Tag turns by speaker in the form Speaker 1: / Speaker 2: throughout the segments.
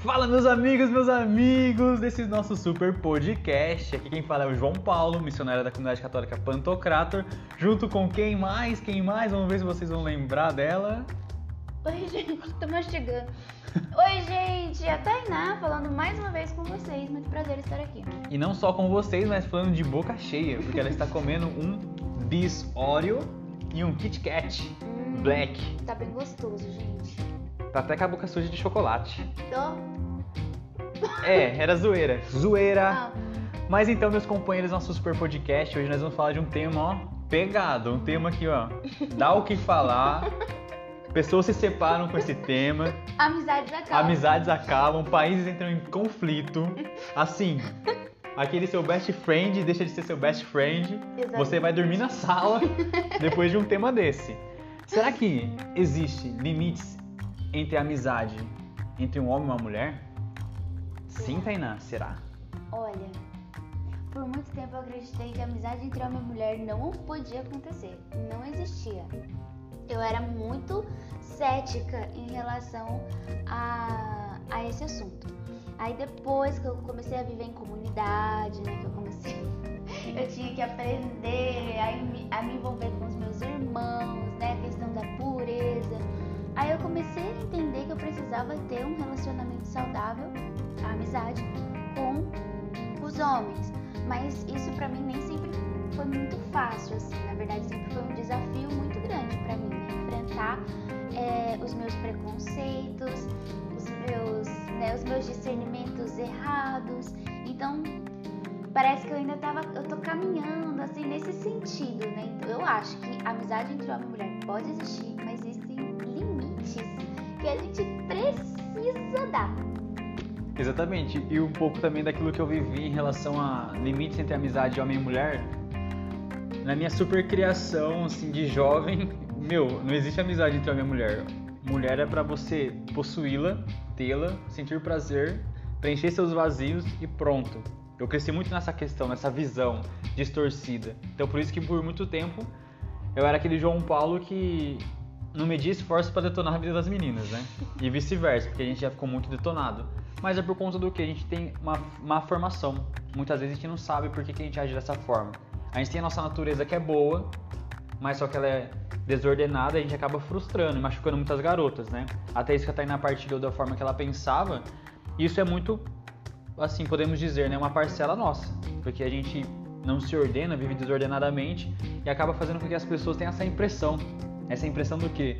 Speaker 1: Fala, meus amigos, meus amigos desse nosso super podcast. Aqui quem fala é o João Paulo, missionário da comunidade católica Pantocrator, junto com quem mais? Quem mais? Vamos ver se vocês vão lembrar dela.
Speaker 2: Oi, gente, tô mastigando. Oi, gente, a Tainá falando mais uma vez com vocês. Muito prazer estar aqui.
Speaker 1: E não só com vocês, mas falando de boca cheia, porque ela está comendo um Bis Oreo e um Kit Kat
Speaker 2: Hum,
Speaker 1: Black.
Speaker 2: Tá bem gostoso, gente.
Speaker 1: Tá até com a boca suja de chocolate.
Speaker 2: Tô.
Speaker 1: É, era zoeira. Zoeira.
Speaker 2: Ah,
Speaker 1: Mas então, meus companheiros, nosso super podcast, hoje nós vamos falar de um tema, ó, pegado. Um tema que, ó, dá o que falar. Pessoas se separam com esse tema,
Speaker 2: amizades acabam.
Speaker 1: amizades acabam, países entram em conflito. Assim, aquele seu best friend deixa de ser seu best friend.
Speaker 2: Exatamente.
Speaker 1: Você vai dormir na sala depois de um tema desse. Será que existe limites entre a amizade entre um homem e uma mulher? Sim, Tainá, será?
Speaker 2: Olha, por muito tempo eu acreditei que a amizade entre homem e mulher não podia acontecer. Não existia. Eu era muito cética em relação a, a esse assunto. Aí depois que eu comecei a viver em comunidade, né, que eu comecei, eu tinha que aprender a, a me envolver com os meus irmãos, né, a questão da pureza. Aí eu comecei a entender que eu precisava ter um relacionamento saudável, a amizade, com os homens. Mas isso pra mim nem sempre foi muito fácil, assim. Na verdade, sempre foi um desafio muito grande pra mim, né? Enfrentar é, os meus preconceitos, os meus, né, os meus discernimentos errados. Então, parece que eu ainda tava, eu tô caminhando, assim, nesse sentido, né? Então, eu acho que a amizade entre homem e mulher pode existir, que a gente precisa dar.
Speaker 1: Exatamente. E um pouco também daquilo que eu vivi em relação a limites entre amizade homem e mulher. Na minha super criação, assim, de jovem, meu, não existe amizade entre homem e mulher. Mulher é pra você possuí-la, tê-la, sentir prazer, preencher seus vazios e pronto. Eu cresci muito nessa questão, nessa visão distorcida. Então por isso que por muito tempo eu era aquele João Paulo que não media esforço pra detonar a vida das meninas, né? E vice-versa, porque a gente já ficou muito detonado. Mas é por conta do que a gente tem uma má formação. Muitas vezes a gente não sabe por que, que a gente age dessa forma. A gente tem a nossa natureza que é boa, mas só que ela é desordenada a gente acaba frustrando e machucando muitas garotas, né? Até isso que a Tainá partilhou da forma que ela pensava. Isso é muito, assim, podemos dizer, né? Uma parcela nossa. Porque a gente não se ordena, vive desordenadamente e acaba fazendo com que as pessoas tenham essa impressão. Essa impressão do que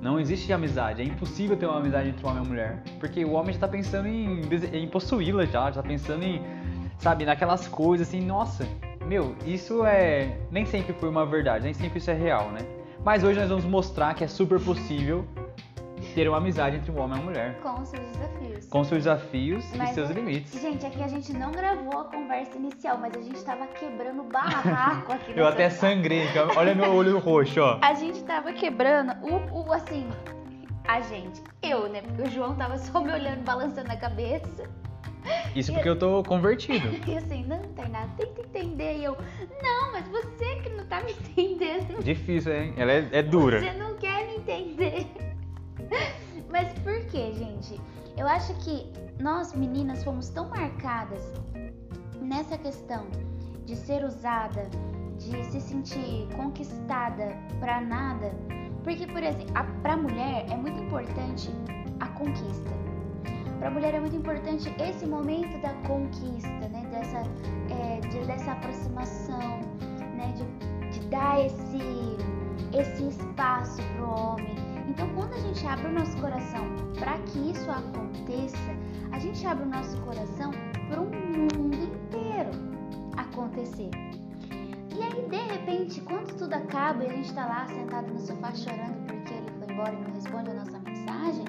Speaker 1: não existe amizade, é impossível ter uma amizade entre homem e uma mulher. Porque o homem já tá pensando em, em possuí-la já, já tá pensando em, sabe, naquelas coisas assim, nossa, meu, isso é. Nem sempre foi uma verdade, nem sempre isso é real, né? Mas hoje nós vamos mostrar que é super possível ter uma amizade entre um homem e uma mulher.
Speaker 2: Com seus desafios.
Speaker 1: Com seus desafios
Speaker 2: Mas
Speaker 1: e seus limites.
Speaker 2: Gente, aqui a gente não gravou a conversa inicial, mas a gente tava quebrando barraco aqui
Speaker 1: Eu até sangrei, olha meu olho roxo, ó.
Speaker 2: A gente tava quebrando o, o, assim, a gente, eu, né? Porque o João tava só me olhando, balançando a cabeça.
Speaker 1: Isso porque eu tô convertido.
Speaker 2: E assim, não, Tainá, tenta entender. E eu, não, mas você que não tá me entendendo.
Speaker 1: Difícil, hein? Ela é, é dura.
Speaker 2: Você não quer me entender. Mas por que, gente? Eu acho que nós meninas fomos tão marcadas nessa questão de ser usada, de se sentir conquistada pra nada. Porque, por exemplo, a, pra mulher é muito importante a conquista. Pra mulher é muito importante esse momento da conquista, né? Dessa, é, de- dessa aproximação, né? De, de dar esse, esse espaço pro homem. Então, quando a gente abre o nosso coração para que isso aconteça, a gente abre o nosso coração para o mundo inteiro acontecer. E aí, de repente, quando tudo acaba e a gente tá lá sentado no sofá chorando porque ele foi embora e não responde a nossa mensagem,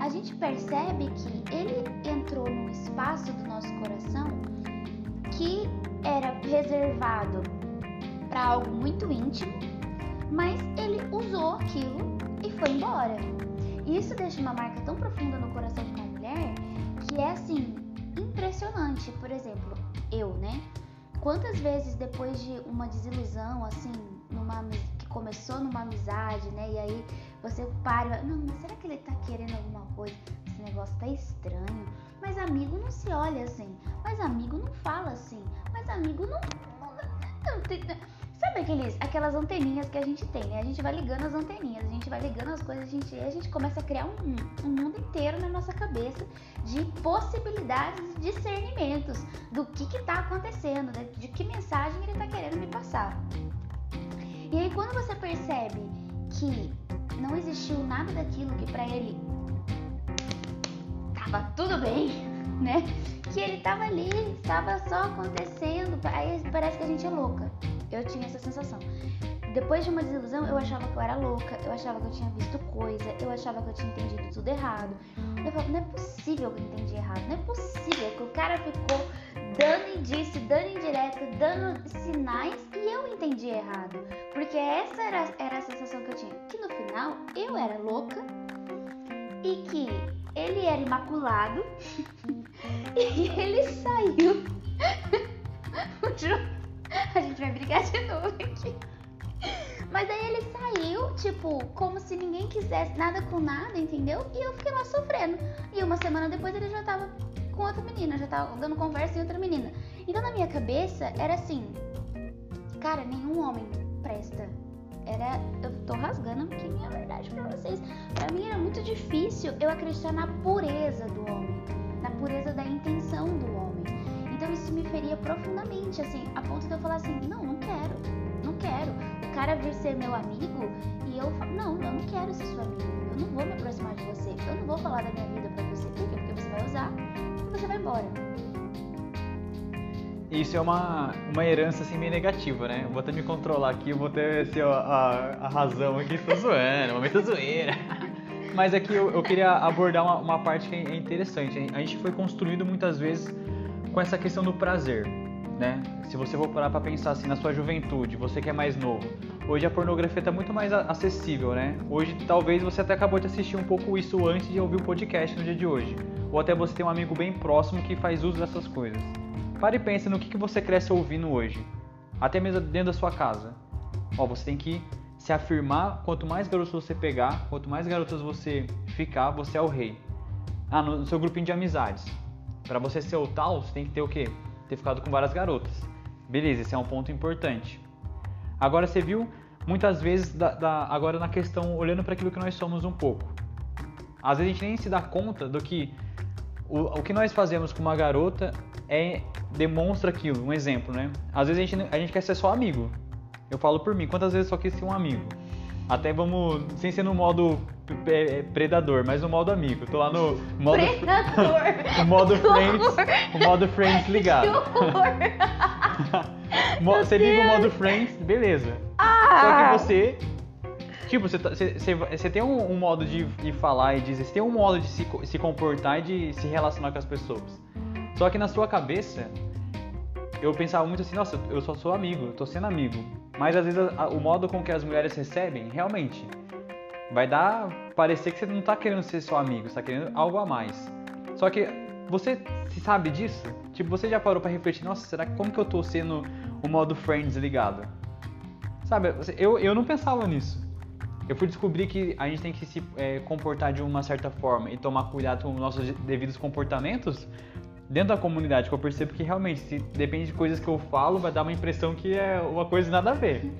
Speaker 2: a gente percebe que ele entrou num espaço do nosso coração que era reservado para algo muito íntimo, mas ele usou aquilo foi embora. E isso deixa uma marca tão profunda no coração de uma mulher que é assim impressionante. Por exemplo, eu, né? Quantas vezes depois de uma desilusão, assim, numa que começou numa amizade, né? E aí você para não, mas será que ele tá querendo alguma coisa? Esse negócio tá estranho. Mas amigo não se olha assim. Mas amigo não fala assim. Mas amigo não. não, não, não sabe aqueles, aquelas anteninhas que a gente tem, né? A gente vai ligando as anteninhas, a gente vai ligando as coisas, a gente, a gente começa a criar um, um mundo inteiro na nossa cabeça de possibilidades e discernimentos do que que tá acontecendo, de, de que mensagem ele tá querendo me passar. E aí quando você percebe que não existiu nada daquilo que para ele tava tudo bem, né? Que ele tava ali, estava só acontecendo. Aí parece que a gente é louca. Eu tinha essa sensação. Depois de uma desilusão, eu achava que eu era louca, eu achava que eu tinha visto coisa, eu achava que eu tinha entendido tudo errado. Eu falava, não é possível que eu entendi errado, não é possível que o cara ficou dando indício, dando indireta, dando sinais e eu entendi errado. Porque essa era, era a sensação que eu tinha. Que no final eu era louca e que ele era imaculado e ele saiu. A gente vai brigar de novo aqui. Mas aí ele saiu, tipo, como se ninguém quisesse nada com nada, entendeu? E eu fiquei lá sofrendo. E uma semana depois ele já tava com outra menina, já tava dando conversa em outra menina. Então na minha cabeça era assim, cara, nenhum homem presta. Era. Eu tô rasgando aqui minha verdade pra vocês. Pra mim era muito difícil eu acreditar na pureza do homem, na pureza da intenção do homem. Isso me feria profundamente, assim, a ponto de eu falar assim, não, não quero, não quero. O cara vir ser meu amigo e eu falo, não, eu não quero ser sua amiga. Eu não vou me aproximar de você. Eu não vou falar da minha vida pra você. Por quê? Porque você vai usar e você vai embora
Speaker 1: isso é uma, uma herança assim meio negativa, né? Eu vou até me controlar aqui, eu vou ter assim, a, a, a razão aqui, tô zoando, momento zoeira. Mas aqui eu, eu queria abordar uma, uma, parte que é interessante. A gente foi construído muitas vezes com essa questão do prazer, né? Se você for parar para pensar assim na sua juventude, você que é mais novo, hoje a pornografia está muito mais acessível, né? Hoje talvez você até acabou de assistir um pouco isso antes de ouvir o podcast no dia de hoje, ou até você tem um amigo bem próximo que faz uso dessas coisas. Pare e pense no que, que você cresce ouvindo hoje, até mesmo dentro da sua casa. Ó, você tem que se afirmar, quanto mais garotos você pegar, quanto mais garotas você ficar, você é o rei. Ah, no, seu grupinho de amizades. Para você ser o tal, você tem que ter o quê? Ter ficado com várias garotas. Beleza, esse é um ponto importante. Agora você viu muitas vezes da, da, agora na questão olhando para aquilo que nós somos um pouco. Às vezes a gente nem se dá conta do que o, o que nós fazemos com uma garota é demonstra aquilo, um exemplo, né? Às vezes a gente, a gente quer ser só amigo. Eu falo por mim, quantas vezes só quis ser um amigo? Até vamos, sem ser no modo é, predador, mas no modo amigo. Eu tô lá no modo.
Speaker 2: Predador!
Speaker 1: o modo Friends. O modo Friends ligado. você liga o modo Friends, beleza. Ah. Só que você. Tipo, você, tá, você, você tem um, um modo de, de, falar e dizer, você tem um modo de se, se comportar e de se relacionar com as pessoas. Só que na sua cabeça, eu pensava muito assim, nossa, eu só sou amigo, eu tô sendo amigo. Mas às vezes o modo com que as mulheres recebem, realmente, vai dar parecer que você não tá querendo ser só amigo, você tá querendo algo a mais. Só que você sabe disso? Tipo, você já parou para refletir, nossa, será que como que eu tô sendo o modo friends ligado? Sabe, eu, eu não pensava nisso. Eu fui descobrir que a gente tem que se é, comportar de uma certa forma e tomar cuidado com os nossos devidos comportamentos dentro da comunidade, que eu percebo que realmente, se depende de coisas que eu falo, vai dar uma impressão que é uma coisa nada a ver.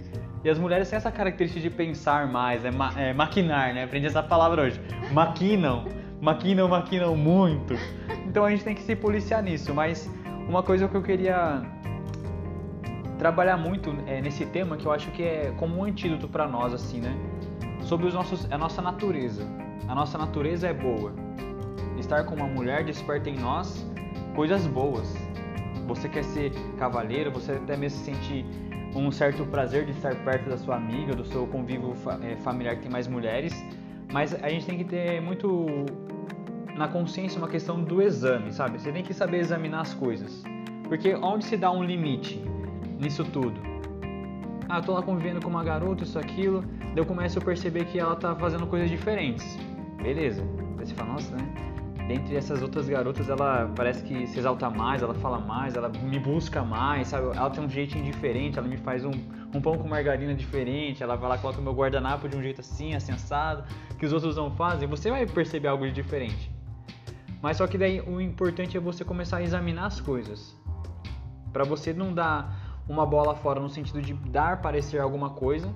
Speaker 1: E as mulheres têm essa característica de pensar mais, é, ma é maquinar, né? Aprendi essa palavra hoje. Maquinam, maquinam, maquinam muito. Então a gente tem que se policiar nisso. Mas uma coisa que eu queria trabalhar muito é, nesse tema, que eu acho que é como um antídoto para nós, assim, né? Sobre os nossos, a nossa natureza. A nossa natureza é boa. Estar com uma mulher desperta em nós coisas boas. Você quer ser cavaleiro, você até mesmo sente um certo prazer de estar perto da sua amiga, do seu convívio eh, familiar que tem mais mulheres, mas a gente tem que ter muito na consciência uma questão do exame, sabe? Você tem que saber examinar as coisas. Porque onde se dá um limite nisso tudo? Ah, eu tô lá convivendo com uma garota, isso, aquilo, daí eu começo a perceber que ela tá fazendo coisas diferentes. Beleza. Aí você fala, nossa, né? Dentre essas outras garotas, ela parece que se exalta mais, ela fala mais, ela me busca mais, sabe? Ela tem um jeitinho diferente, ela me faz um, um pão com margarina diferente, ela vai lá, coloca o meu guardanapo de um jeito assim, assado, que os outros não fazem. Você vai perceber algo de diferente. Mas só que daí o importante é você começar a examinar as coisas. Pra você não dar uma bola fora no sentido de dar parecer alguma coisa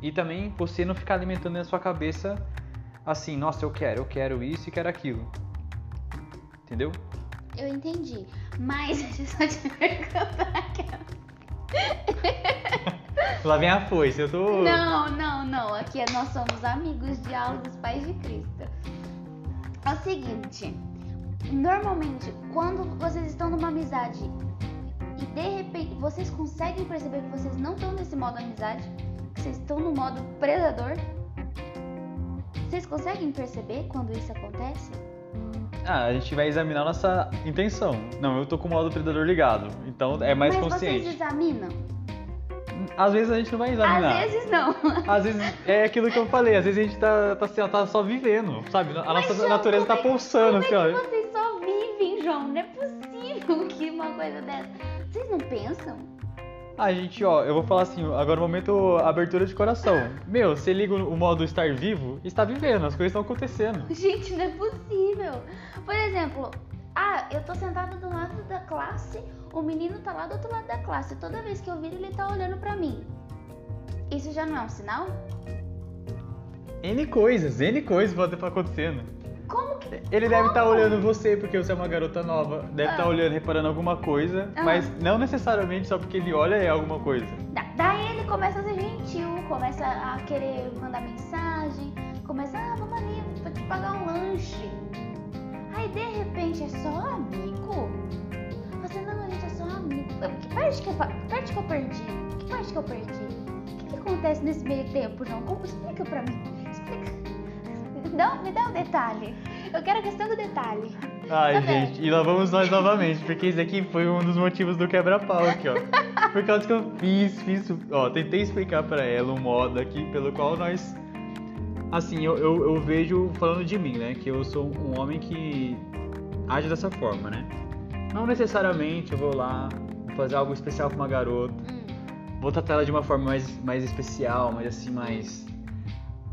Speaker 1: e também você não ficar alimentando na sua cabeça assim, nossa, eu quero, eu quero isso e quero aquilo. Entendeu?
Speaker 2: Eu entendi. Mas deixa eu só te perguntar aquela.
Speaker 1: Lá vem a foice, eu tô.
Speaker 2: Não, não, não. Aqui é- nós somos amigos de aula dos pais de Cristo. É o seguinte, normalmente quando vocês estão numa amizade e de repente vocês conseguem perceber que vocês não estão nesse modo amizade, que vocês estão no modo predador, vocês conseguem perceber quando isso acontece?
Speaker 1: Ah, a gente vai examinar nossa intenção. Não, eu tô com o modo predador ligado. Então é mais
Speaker 2: Mas
Speaker 1: consciente.
Speaker 2: vocês examinam?
Speaker 1: Às vezes a gente não vai examinar.
Speaker 2: Às vezes não.
Speaker 1: Às vezes é aquilo que eu falei, às vezes a gente tá, tá, assim, tá só vivendo, sabe? A
Speaker 2: Mas,
Speaker 1: nossa
Speaker 2: João,
Speaker 1: natureza tá
Speaker 2: é-
Speaker 1: pulsando,
Speaker 2: Como
Speaker 1: assim,
Speaker 2: é
Speaker 1: ó.
Speaker 2: que vocês só vivem, João? Não é possível que uma coisa dessa. Vocês não pensam?
Speaker 1: A gente, ó, eu vou falar assim, agora o momento abertura de coração. Meu, você liga o modo estar vivo, está vivendo, as coisas estão acontecendo.
Speaker 2: Gente, não é possível. Por exemplo, ah, eu tô sentada do lado da classe, o menino tá lá do outro lado da classe. Toda vez que eu viro, ele tá olhando pra mim. Isso já não é um sinal?
Speaker 1: N coisas, N coisas podem estar acontecendo.
Speaker 2: Como que.
Speaker 1: Ele deve estar
Speaker 2: Como?
Speaker 1: olhando você porque você é uma garota nova, deve estar
Speaker 2: Ah.
Speaker 1: olhando, reparando alguma coisa,
Speaker 2: Ah.
Speaker 1: mas não necessariamente só porque ele olha é alguma coisa.
Speaker 2: Da- Daí ele começa a ser gentil, começa a querer mandar mensagem, começa, ah, vamos ali, vou te pagar um lanche. Aí de repente é só amigo? Você não, a gente é só amigo. Que parte que eu, que parte que eu perdi? Que parte que eu perdi? O que, que acontece nesse meio tempo, João? Como, explica pra mim. Explica. Não, me dá um detalhe. Eu quero a questão do detalhe.
Speaker 1: Ai,
Speaker 2: Tá
Speaker 1: gente, e lá vamos nós novamente, porque esse aqui foi um dos motivos do quebra-pau aqui, ó. Por causa que eu fiz, fiz, ó, tentei explicar pra ela um modo aqui pelo qual nós. Assim, eu, eu, eu vejo, falando de mim, né, que eu sou um homem que age dessa forma, né. Não necessariamente eu vou lá fazer algo especial pra uma garota,
Speaker 2: Hum,
Speaker 1: vou tratar ela de uma forma mais, mais especial, mais assim, mais.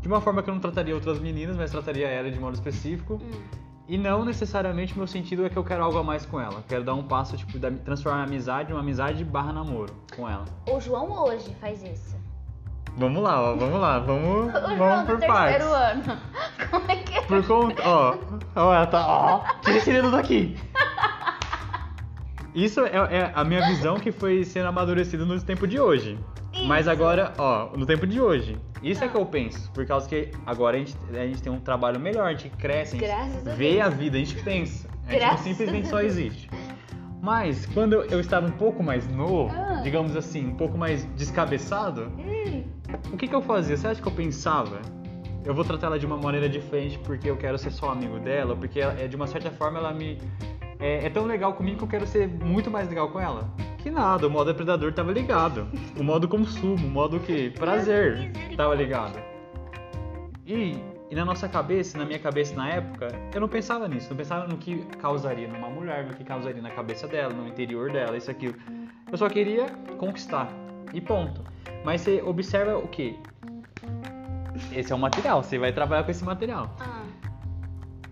Speaker 1: De uma forma que eu não trataria outras meninas, mas trataria ela de modo específico.
Speaker 2: hum.
Speaker 1: E não necessariamente meu sentido é que eu quero algo a mais com ela. Quero dar um passo, tipo, da, transformar a amizade em uma amizade barra namoro com ela.
Speaker 2: O João hoje faz isso.
Speaker 1: Vamos lá, ó, vamos lá, vamos,
Speaker 2: O João
Speaker 1: vamos
Speaker 2: do
Speaker 1: por partes.
Speaker 2: terceiro ano. Como é que é?
Speaker 1: Por conta, ó, ó, ela tá, ó, tira esse dedo daqui. Isso é, é a minha visão que foi sendo amadurecida no tempo de hoje. Mas agora, ó, no tempo de hoje. Isso é que eu penso, por causa que agora a gente, a gente tem um trabalho melhor, a gente cresce, a gente
Speaker 2: Graças a
Speaker 1: vê
Speaker 2: Deus.
Speaker 1: a vida, a gente pensa. A gente não
Speaker 2: Graças
Speaker 1: simplesmente só existe. Mas quando eu, eu estava um pouco mais novo,
Speaker 2: Ah.
Speaker 1: digamos assim, um pouco mais descabeçado,
Speaker 2: Hum,
Speaker 1: o que, que eu fazia? Você acha que eu pensava? Eu vou tratar ela de uma maneira diferente porque eu quero ser só amigo dela, ou porque ela- é, de uma certa forma ela me. É, é tão legal comigo que eu quero ser muito mais legal com ela. Que nada, o modo predador tava ligado. O modo consumo, o modo que prazer tava ligado. E, e na nossa cabeça, na minha cabeça na época, eu não pensava nisso. Não pensava no que causaria numa mulher, no que causaria na cabeça dela, no interior dela, isso, aquilo. Eu só queria conquistar. E ponto. Mas você observa o que? Esse é o material, você vai trabalhar com esse material.
Speaker 2: ah,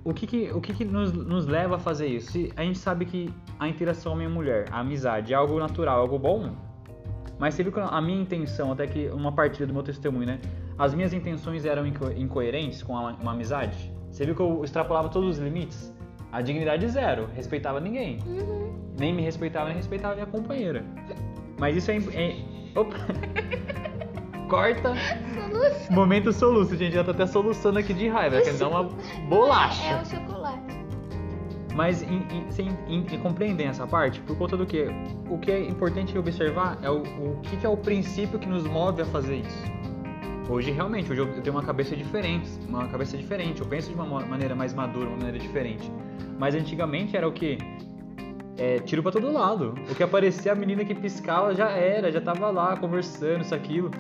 Speaker 1: O que que, o que, que nos, nos leva a fazer isso? Se a gente sabe que a interação homem-mulher, a amizade, é algo natural, algo bom, mas você viu que a minha intenção, até que uma partilha do meu testemunho, né? As minhas intenções eram inco- incoerentes com a- uma amizade? Você viu que eu extrapolava todos os limites? A dignidade zero, respeitava ninguém.
Speaker 2: uhum.
Speaker 1: Nem me respeitava, nem respeitava minha companheira. Mas isso é. é opa! Corta!
Speaker 2: Soluço.
Speaker 1: Momento soluço, gente. Já tá até soluçando aqui de raiva. Quer dar uma bolacha.
Speaker 2: É o chocolate.
Speaker 1: Mas em, em, em, em compreender essa parte, por conta do que? O que é importante observar é o, o que, que é o princípio que nos move a fazer isso. Hoje, realmente, hoje eu tenho uma cabeça diferente, uma cabeça diferente. Eu penso de uma maneira mais madura, uma maneira diferente. Mas antigamente era o que? É, tiro pra todo lado. O que aparecia, a menina que piscava já era, já tava lá conversando, isso, aquilo.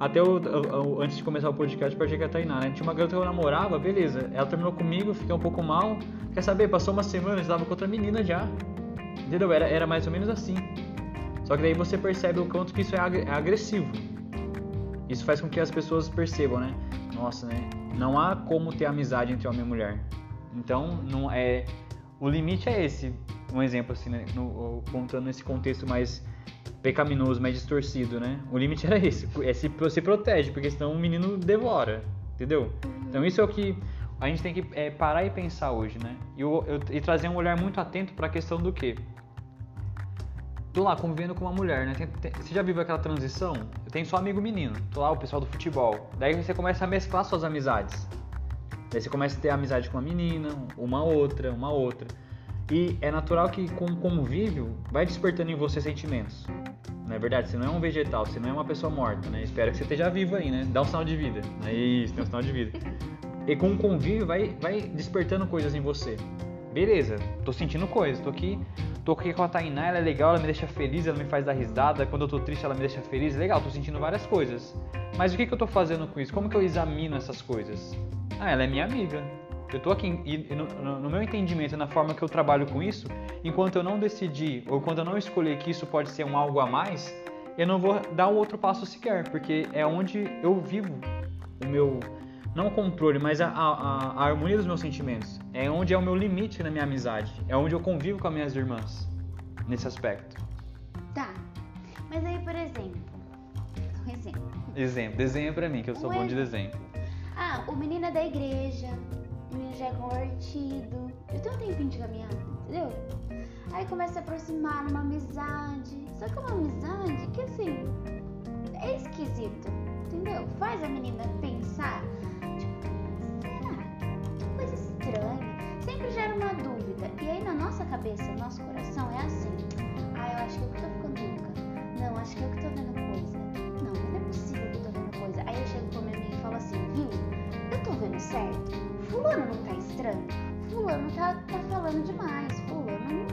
Speaker 1: Até o- o- antes de começar o podcast, eu achei que a Tainá, né? Tinha uma garota que eu namorava, beleza. Ela terminou comigo, fiquei um pouco mal. Quer saber? Passou uma semana, eu estava com outra menina já. Entendeu? Era, era mais ou menos assim. Só que daí você percebe o quanto que isso é é agressivo. Isso faz com que as pessoas percebam, né? Nossa, né? Não há como ter amizade entre homem e mulher. Então, não é o limite é esse. Um exemplo assim, né? No, contando nesse contexto mais pecaminoso, mais distorcido, né? O limite era esse, é se, se protege, porque senão o menino devora, entendeu? Então isso é o que a gente tem que é, parar e pensar hoje, né? E, eu, eu, e trazer um olhar muito atento para a questão do quê? Tô lá convivendo com uma mulher, né? Tem, tem, você já viu aquela transição? Eu tenho só amigo menino, tô lá o pessoal do futebol. Daí você começa a mesclar suas amizades. Daí você começa a ter amizade com uma menina, uma outra, uma outra. E é natural que com o convívio vai despertando em você sentimentos. Não é verdade? Você não é um vegetal, você não é uma pessoa morta, né? Espero que você esteja vivo aí, né? Dá um sinal de vida. É isso, tem um sinal de vida. E com o convívio vai, vai despertando coisas em você. Beleza, tô sentindo coisas, tô aqui, tô aqui com a Tainá, ela é legal, ela me deixa feliz, ela me faz dar risada, quando eu tô triste ela me deixa feliz, legal, tô sentindo várias coisas. Mas o que, que eu tô fazendo com isso? Como que eu examino essas coisas? Ah, ela é minha amiga, eu estou aqui e no, no, meu entendimento, na forma que eu trabalho com isso, enquanto eu não decidi ou quando eu não escolher que isso pode ser um algo a mais, eu não vou dar um outro passo sequer, porque é onde eu vivo o meu não o controle, mas a, a, a, harmonia dos meus sentimentos. É onde é o meu limite na minha amizade. É onde eu convivo com as minhas irmãs nesse aspecto.
Speaker 2: Tá. Mas aí, por exemplo, um exemplo.
Speaker 1: Exemplo, desenha pra mim, que eu sou um bom de desenho.
Speaker 2: Ah, o menino é da igreja, o já é convertido. Eu tenho um tempinho de caminhada, entendeu? Aí começa a aproximar numa amizade. Só que é uma amizade que assim é esquisito, entendeu? Faz a menina pensar, tipo, será? Que coisa estranha. Sempre gera uma dúvida. E aí na nossa cabeça, no nosso coração é assim. Ah, eu acho que eu que tô ficando louca. Não, acho que eu que tô vendo coisa. Não, não é possível que eu tô vendo coisa. Aí eu chego pra minha amiga e falo assim, viu? Eu tô vendo certo? fulano não estranho? Fulano tá, tá falando demais, fulano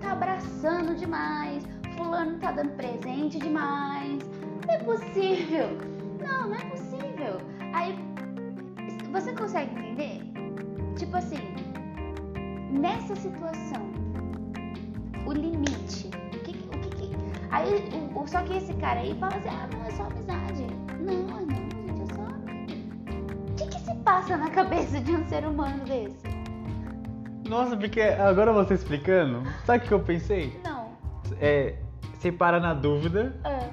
Speaker 2: tá abraçando demais, fulano tá dando presente demais. Não é possível. Não, não é possível. Aí você consegue entender? Tipo assim, nessa situação, o limite. O que, o que, aí, o, só que esse cara aí fala assim, ah, não, é só amizade. Passa na cabeça de um ser humano desse?
Speaker 1: Nossa, porque agora você explicando, sabe o que eu pensei?
Speaker 2: Não.
Speaker 1: É, você para na dúvida
Speaker 2: é.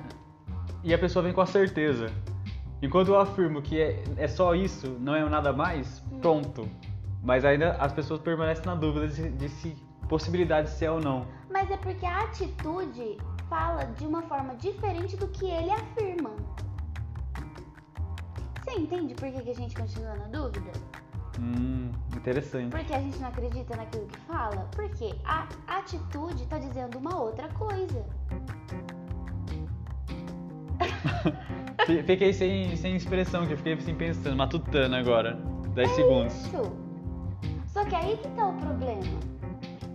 Speaker 1: e a pessoa vem com a certeza. Enquanto eu afirmo que é, é só isso, não é nada mais, hum. pronto. Mas ainda as pessoas permanecem na dúvida de, de se possibilidade de ser ou não.
Speaker 2: Mas é porque a atitude fala de uma forma diferente do que ele afirma. Você entende por que, que a gente continua na dúvida?
Speaker 1: Hum, interessante.
Speaker 2: Porque a gente não acredita naquilo que fala? Porque a atitude tá dizendo uma outra coisa.
Speaker 1: fiquei sem, sem expressão, que eu fiquei assim pensando, matutando agora. 10 é segundos.
Speaker 2: Isso. Só que aí que tá o problema.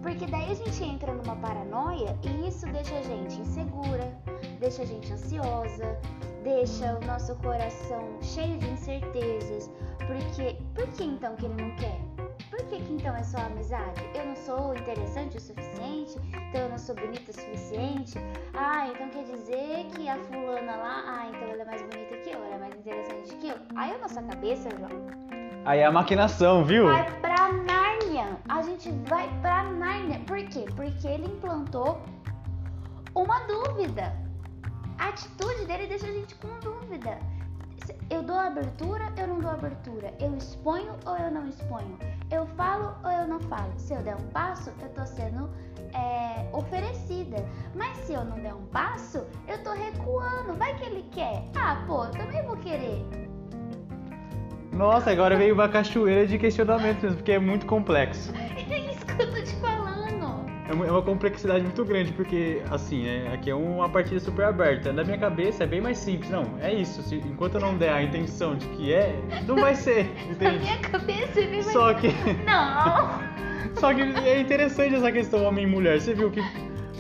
Speaker 2: Porque daí a gente entra numa paranoia e isso deixa a gente insegura, deixa a gente ansiosa, deixa o nosso coração cheio de incertezas. Porque, por que então que ele não quer? Por que, que então é só amizade? Eu não sou interessante o suficiente? Então eu não sou bonita o suficiente? Ah, então quer dizer que a fulana lá, ah, então ela é mais bonita que eu, ela é mais interessante que eu. Aí a nossa cabeça, João.
Speaker 1: Aí é a maquinação, viu?
Speaker 2: Vai pra Nárnia. A gente vai pra Nárnia. Por quê? Porque ele implantou uma dúvida. A atitude dele deixa a gente com dúvida. Eu dou abertura, eu não dou abertura. Eu exponho ou eu não exponho. Eu falo ou eu não falo. Se eu der um passo, eu tô sendo é, oferecida. Mas se eu não der um passo, eu tô recuando. Vai que ele quer. Ah, pô, eu também vou querer.
Speaker 1: Nossa, agora veio uma cachoeira de questionamentos mesmo, porque é muito complexo.
Speaker 2: É isso que
Speaker 1: É, é uma complexidade muito grande, porque, assim, é, aqui é uma partida super aberta. Na minha cabeça é bem mais simples. Não, é isso. Se, enquanto eu não der a intenção de que é, não vai ser, entende?
Speaker 2: Na minha cabeça é bem mais
Speaker 1: Só que...
Speaker 2: Não!
Speaker 1: Só que é interessante essa questão homem e mulher. Você viu que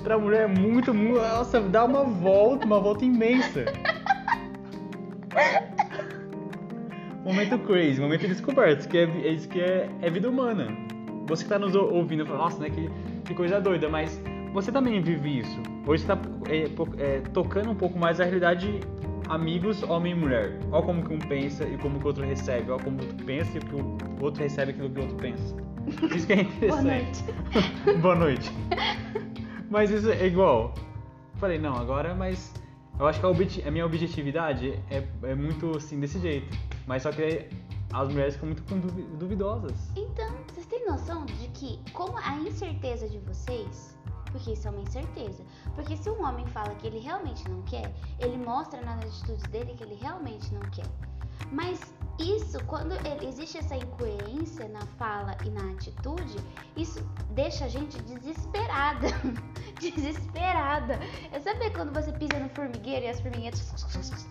Speaker 1: pra mulher é muito. Nossa, dá uma volta, uma volta imensa. Momento crazy, momento descoberto. Que é, é isso que é, é vida humana. Você que tá nos ouvindo fala, nossa, né, que que coisa doida, mas você também vive isso. Hoje está é, é, tocando um pouco mais a realidade amigos, homem e mulher. Olha como que um pensa e como que o outro recebe. Olha como o outro pensa e o outro recebe aquilo que o outro pensa. Isso que é
Speaker 2: Boa
Speaker 1: interessante.
Speaker 2: noite.
Speaker 1: Boa noite. Mas isso é igual. Falei, não, agora, mas eu acho que a, a minha objetividade é, é muito assim, desse jeito. Mas só que as mulheres ficam muito duvidosas.
Speaker 2: Então, vocês têm noção de que, como a incerteza de vocês, porque isso é uma incerteza, porque se um homem fala que ele realmente não quer, ele mostra nas atitudes dele que ele realmente não quer. Mas isso, quando ele- existe essa incoerência na fala e na atitude, isso deixa a gente desesperada. desesperada. É saber quando você pisa no formigueiro e as formiguinhas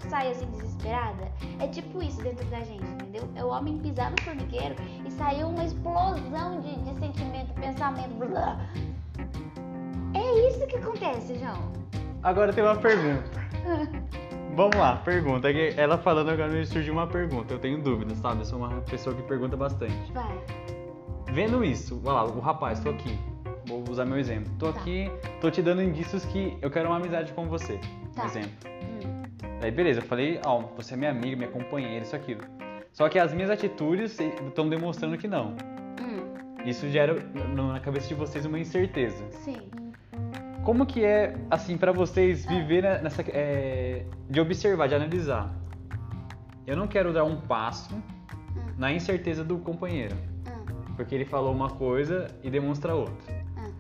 Speaker 2: saem assim desesperada? É tipo isso dentro da gente, entendeu? É o homem pisar no formigueiro e sair uma explosão de, de sentimento, pensamento. blá. É isso que acontece, João.
Speaker 1: Agora tem uma pergunta. Vamos lá, pergunta. É Ela falando agora me surgiu uma pergunta. Eu tenho dúvidas, sabe? Eu sou uma pessoa que pergunta bastante.
Speaker 2: Vai.
Speaker 1: Vendo isso, olha lá, o rapaz, tô aqui. Vou usar meu exemplo. Tô
Speaker 2: Tá.
Speaker 1: aqui, tô te dando indícios que eu quero uma amizade com você.
Speaker 2: Tá.
Speaker 1: Exemplo.
Speaker 2: Hum.
Speaker 1: Daí beleza, eu falei, ó, você é minha amiga, minha companheira, isso aquilo. Só que as minhas atitudes estão demonstrando que não.
Speaker 2: Hum.
Speaker 1: Isso gera na cabeça de vocês uma incerteza.
Speaker 2: Sim.
Speaker 1: Como que é, assim, pra vocês viver ne- nessa. é, de observar, de analisar? Eu não quero dar um passo
Speaker 2: Hum.
Speaker 1: na incerteza do companheiro,
Speaker 2: Hum.
Speaker 1: porque ele falou uma coisa e demonstra outra.
Speaker 2: Hum.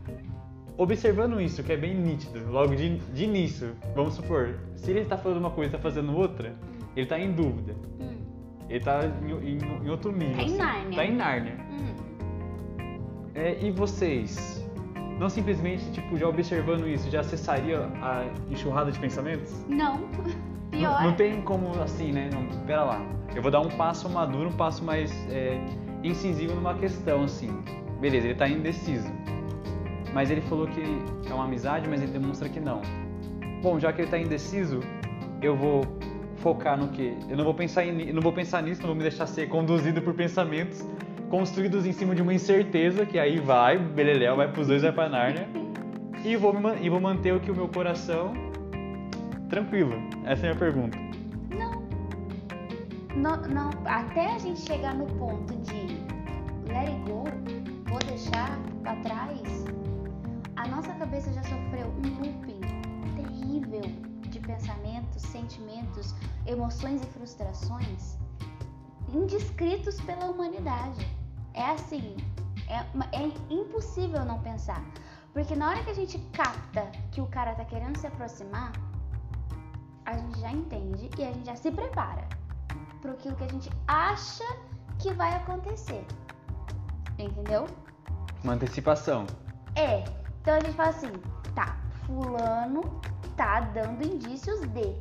Speaker 1: Observando isso, que é bem nítido, logo de, de início, vamos supor, se ele tá falando uma coisa e tá fazendo outra, ele tá em dúvida. Ele tá em, em- em outro nível.
Speaker 2: Tá em
Speaker 1: assim.
Speaker 2: Nárnia.
Speaker 1: Tá em Nárnia. É, e vocês? Não simplesmente, tipo, já observando isso, já acessaria a enxurrada de pensamentos?
Speaker 2: Não. Pior.
Speaker 1: Não, não tem como assim, né? Não, pera lá. Eu vou dar um passo maduro, um passo mais é, incisivo numa questão, assim. Beleza, ele tá indeciso. Mas ele falou que é uma amizade, mas ele demonstra que não. Bom, já que ele tá indeciso, eu vou focar no quê? Eu não vou pensar em, não vou pensar nisso, não vou me deixar ser conduzido por pensamentos construídos em cima de uma incerteza, que aí vai, beleléu, vai pros dois, vai pra Nárnia. E vou, me e vou manter o que o meu coração tranquilo. Essa é a minha pergunta.
Speaker 2: Não, não, até a gente chegar no ponto de let it go, vou deixar pra trás, a nossa cabeça já sofreu um looping terrível de pensamentos, sentimentos, emoções e frustrações indescritos pela humanidade. É assim, é, é impossível não pensar. Porque na hora que a gente capta que o cara tá querendo se aproximar, a gente já entende e a gente já se prepara para aquilo que a gente acha que vai acontecer. Entendeu?
Speaker 1: Uma antecipação.
Speaker 2: É. Então a gente fala assim, tá, fulano tá dando indícios de.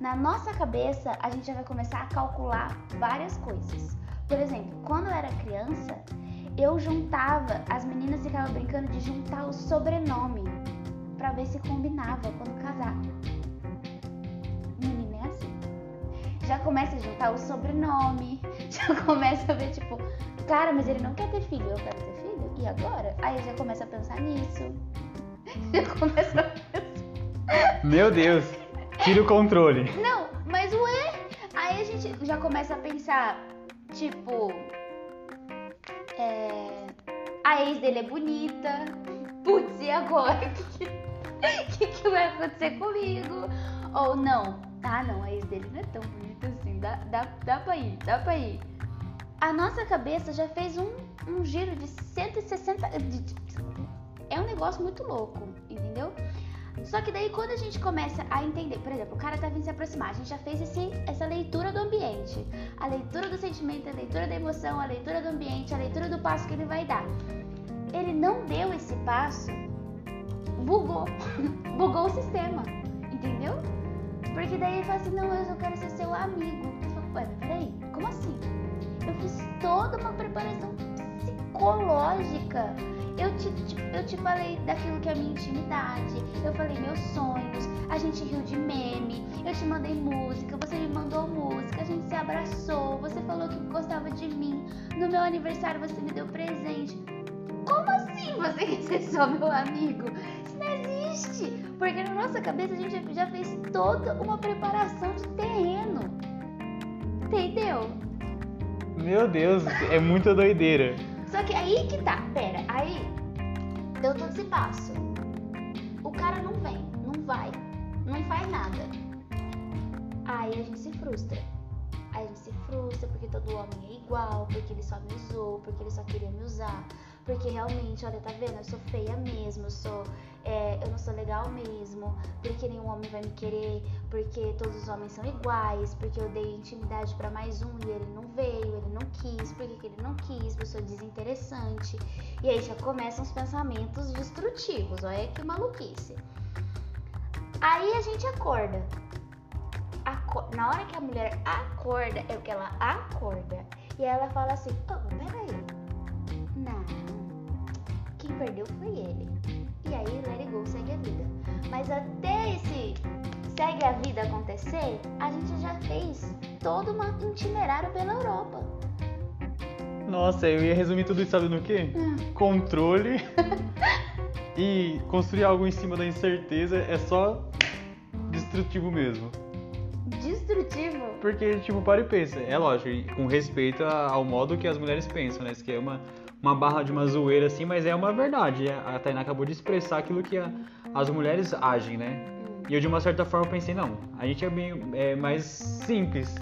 Speaker 2: Na nossa cabeça, a gente já vai começar a calcular várias coisas. Por exemplo, quando eu era criança, eu juntava, as meninas ficavam brincando de juntar o sobrenome pra ver se combinava quando casar. Menina é assim. Já começa a juntar o sobrenome, já começa a ver tipo, cara, mas ele não quer ter filho, eu quero ter filho, e agora? Aí já começa a pensar nisso. Já começa a
Speaker 1: Meu Deus! Tira o controle.
Speaker 2: Não, mas ué, aí a gente já começa a pensar, tipo, é, a ex dele é bonita, putz, e agora? O que, que, vai acontecer comigo? Ou não, ah não, a ex dele não é tão bonita assim, dá, dá, dá pra ir, dá pra ir. A nossa cabeça já fez um, um giro de 160, de- de- é um negócio muito louco, entendeu? Só que daí quando a gente começa a entender, por exemplo, o cara tá vindo se aproximar, a gente já fez esse, essa leitura do ambiente, a leitura do sentimento, a leitura da emoção, a leitura do ambiente, a leitura do passo que ele vai dar. Ele não deu esse passo, bugou, bugou o sistema, entendeu? Porque daí ele fala assim, não, eu só quero ser seu amigo. Eu falo, ué, peraí, como assim? Eu fiz toda uma preparação psicológica. Eu te, eu te falei daquilo que é minha intimidade, eu falei meus sonhos, a gente riu de meme, eu te mandei música, você me mandou música, a gente se abraçou, você falou que gostava de mim, no meu aniversário você me deu presente. Como assim você quer ser só meu amigo? Isso não existe! Porque na nossa cabeça a gente já fez toda uma preparação de terreno. Entendeu?
Speaker 1: Meu Deus, é muita doideira.
Speaker 2: Só que aí que tá, pera, aí deu todo esse passo. O cara não vem, não vai, não faz nada. Aí a gente se frustra. Aí a gente se frustra porque todo homem é igual, porque ele só me usou, porque ele só queria me usar. Porque realmente, olha, tá vendo? Eu sou feia mesmo, eu sou. É, eu não sou legal mesmo, porque nenhum homem vai me querer, porque todos os homens são iguais, porque eu dei intimidade para mais um e ele não veio, ele não quis, porque que ele não quis, eu sou desinteressante. E aí já começam os pensamentos destrutivos, olha que maluquice. Aí a gente acorda. Aco- Na hora que a mulher acorda, é o que ela acorda. E ela fala assim, oh, peraí. Não. Quem perdeu foi ele. E aí, it go, segue a vida. Mas até esse segue a vida acontecer, a gente já fez todo um itinerário pela Europa.
Speaker 1: Nossa, eu ia resumir tudo isso, sabe no quê? Controle e construir algo em cima da incerteza é só destrutivo mesmo.
Speaker 2: Destrutivo.
Speaker 1: Porque, tipo, para e pensa. É lógico, com respeito ao modo que as mulheres pensam, né? Isso que é uma, uma barra de uma zoeira assim, mas é uma verdade. A Tainá acabou de expressar aquilo que a- as mulheres agem, né? E eu, de uma certa forma, pensei, não, a gente é, bem, é mais simples.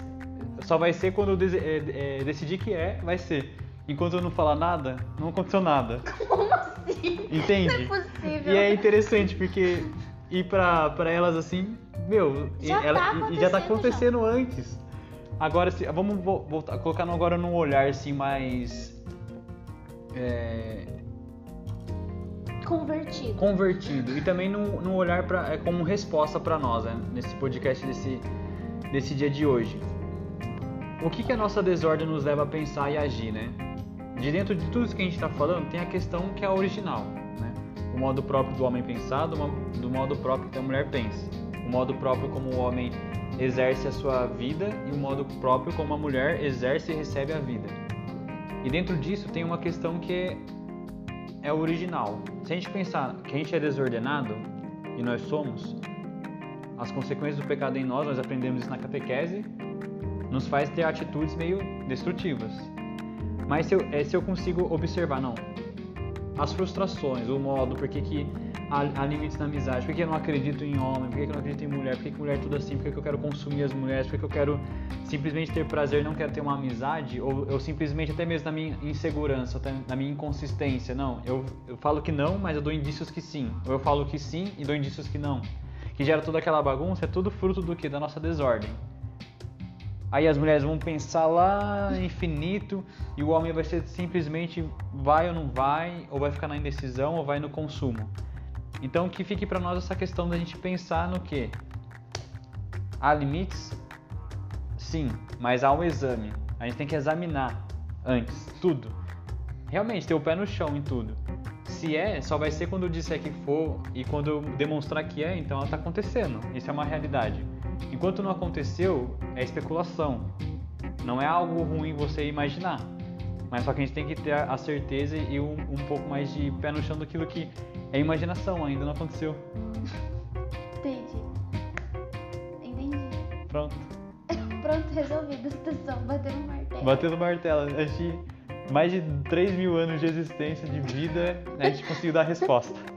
Speaker 1: Só vai ser quando eu dese- é, é, decidir que é, vai ser. Enquanto eu não falar nada, não aconteceu nada.
Speaker 2: Como assim?
Speaker 1: Entende?
Speaker 2: Não é possível.
Speaker 1: E é interessante porque ir pra, pra elas assim, meu, e
Speaker 2: Já
Speaker 1: ela-
Speaker 2: tá
Speaker 1: já tá
Speaker 2: acontecendo
Speaker 1: acontecendo antes. Agora, se, vamos vo- voltar, colocar agora num olhar assim mais é,
Speaker 2: Convertido.
Speaker 1: convertido e também num, num olhar pra, é, como resposta pra nós, né, nesse podcast desse, desse dia de hoje. O que, que a nossa desordem nos leva a pensar e agir, né? De dentro de tudo isso que a gente está falando, tem a questão que é a original, né? O modo próprio do homem pensar, do, do modo próprio que a mulher pensa. O modo próprio como o homem exerce a sua vida e o modo próprio como a mulher exerce e recebe a vida. E dentro disso tem uma questão que é, original. Se a gente pensar que a gente é desordenado, e nós somos, as consequências do pecado em nós, nós aprendemos isso na catequese, nos faz ter atitudes meio destrutivas. Mas se eu, é, se eu consigo observar, não, as frustrações, o modo, por que, que há, há limites na amizade, por que eu não acredito em homem, por que, que eu não acredito em mulher, por que, que mulher é tudo assim, por que, que eu quero consumir as mulheres, por que, que eu quero simplesmente ter prazer, não quero ter uma amizade, ou eu simplesmente, até mesmo na minha insegurança, até na minha inconsistência, não, eu, eu falo que não, mas eu dou indícios que sim, ou eu falo que sim e dou indícios que não, que gera toda aquela bagunça, é tudo fruto do que? Da nossa desordem. Aí as mulheres vão pensar lá infinito e o homem vai ser simplesmente vai ou não vai, ou vai ficar na indecisão ou vai no consumo. Então que fique para nós essa questão da gente pensar no que há limites, sim, mas há um exame. A gente tem que examinar antes tudo. Realmente ter o pé no chão em tudo. Se é, só vai ser quando eu disser que for e quando eu demonstrar que é, então ela está acontecendo. Isso é uma realidade. Enquanto não aconteceu, é especulação. Não é algo ruim você imaginar. Mas só que a gente tem que ter a certeza e um, um pouco mais de pé no chão daquilo que é imaginação, ainda não aconteceu.
Speaker 2: Entendi. Entendi.
Speaker 1: Pronto.
Speaker 2: Pronto, resolvido a situação. Batendo martelo.
Speaker 1: Batendo martelo. A gente, mais de 3 mil anos de existência, de vida, a gente conseguiu dar a resposta.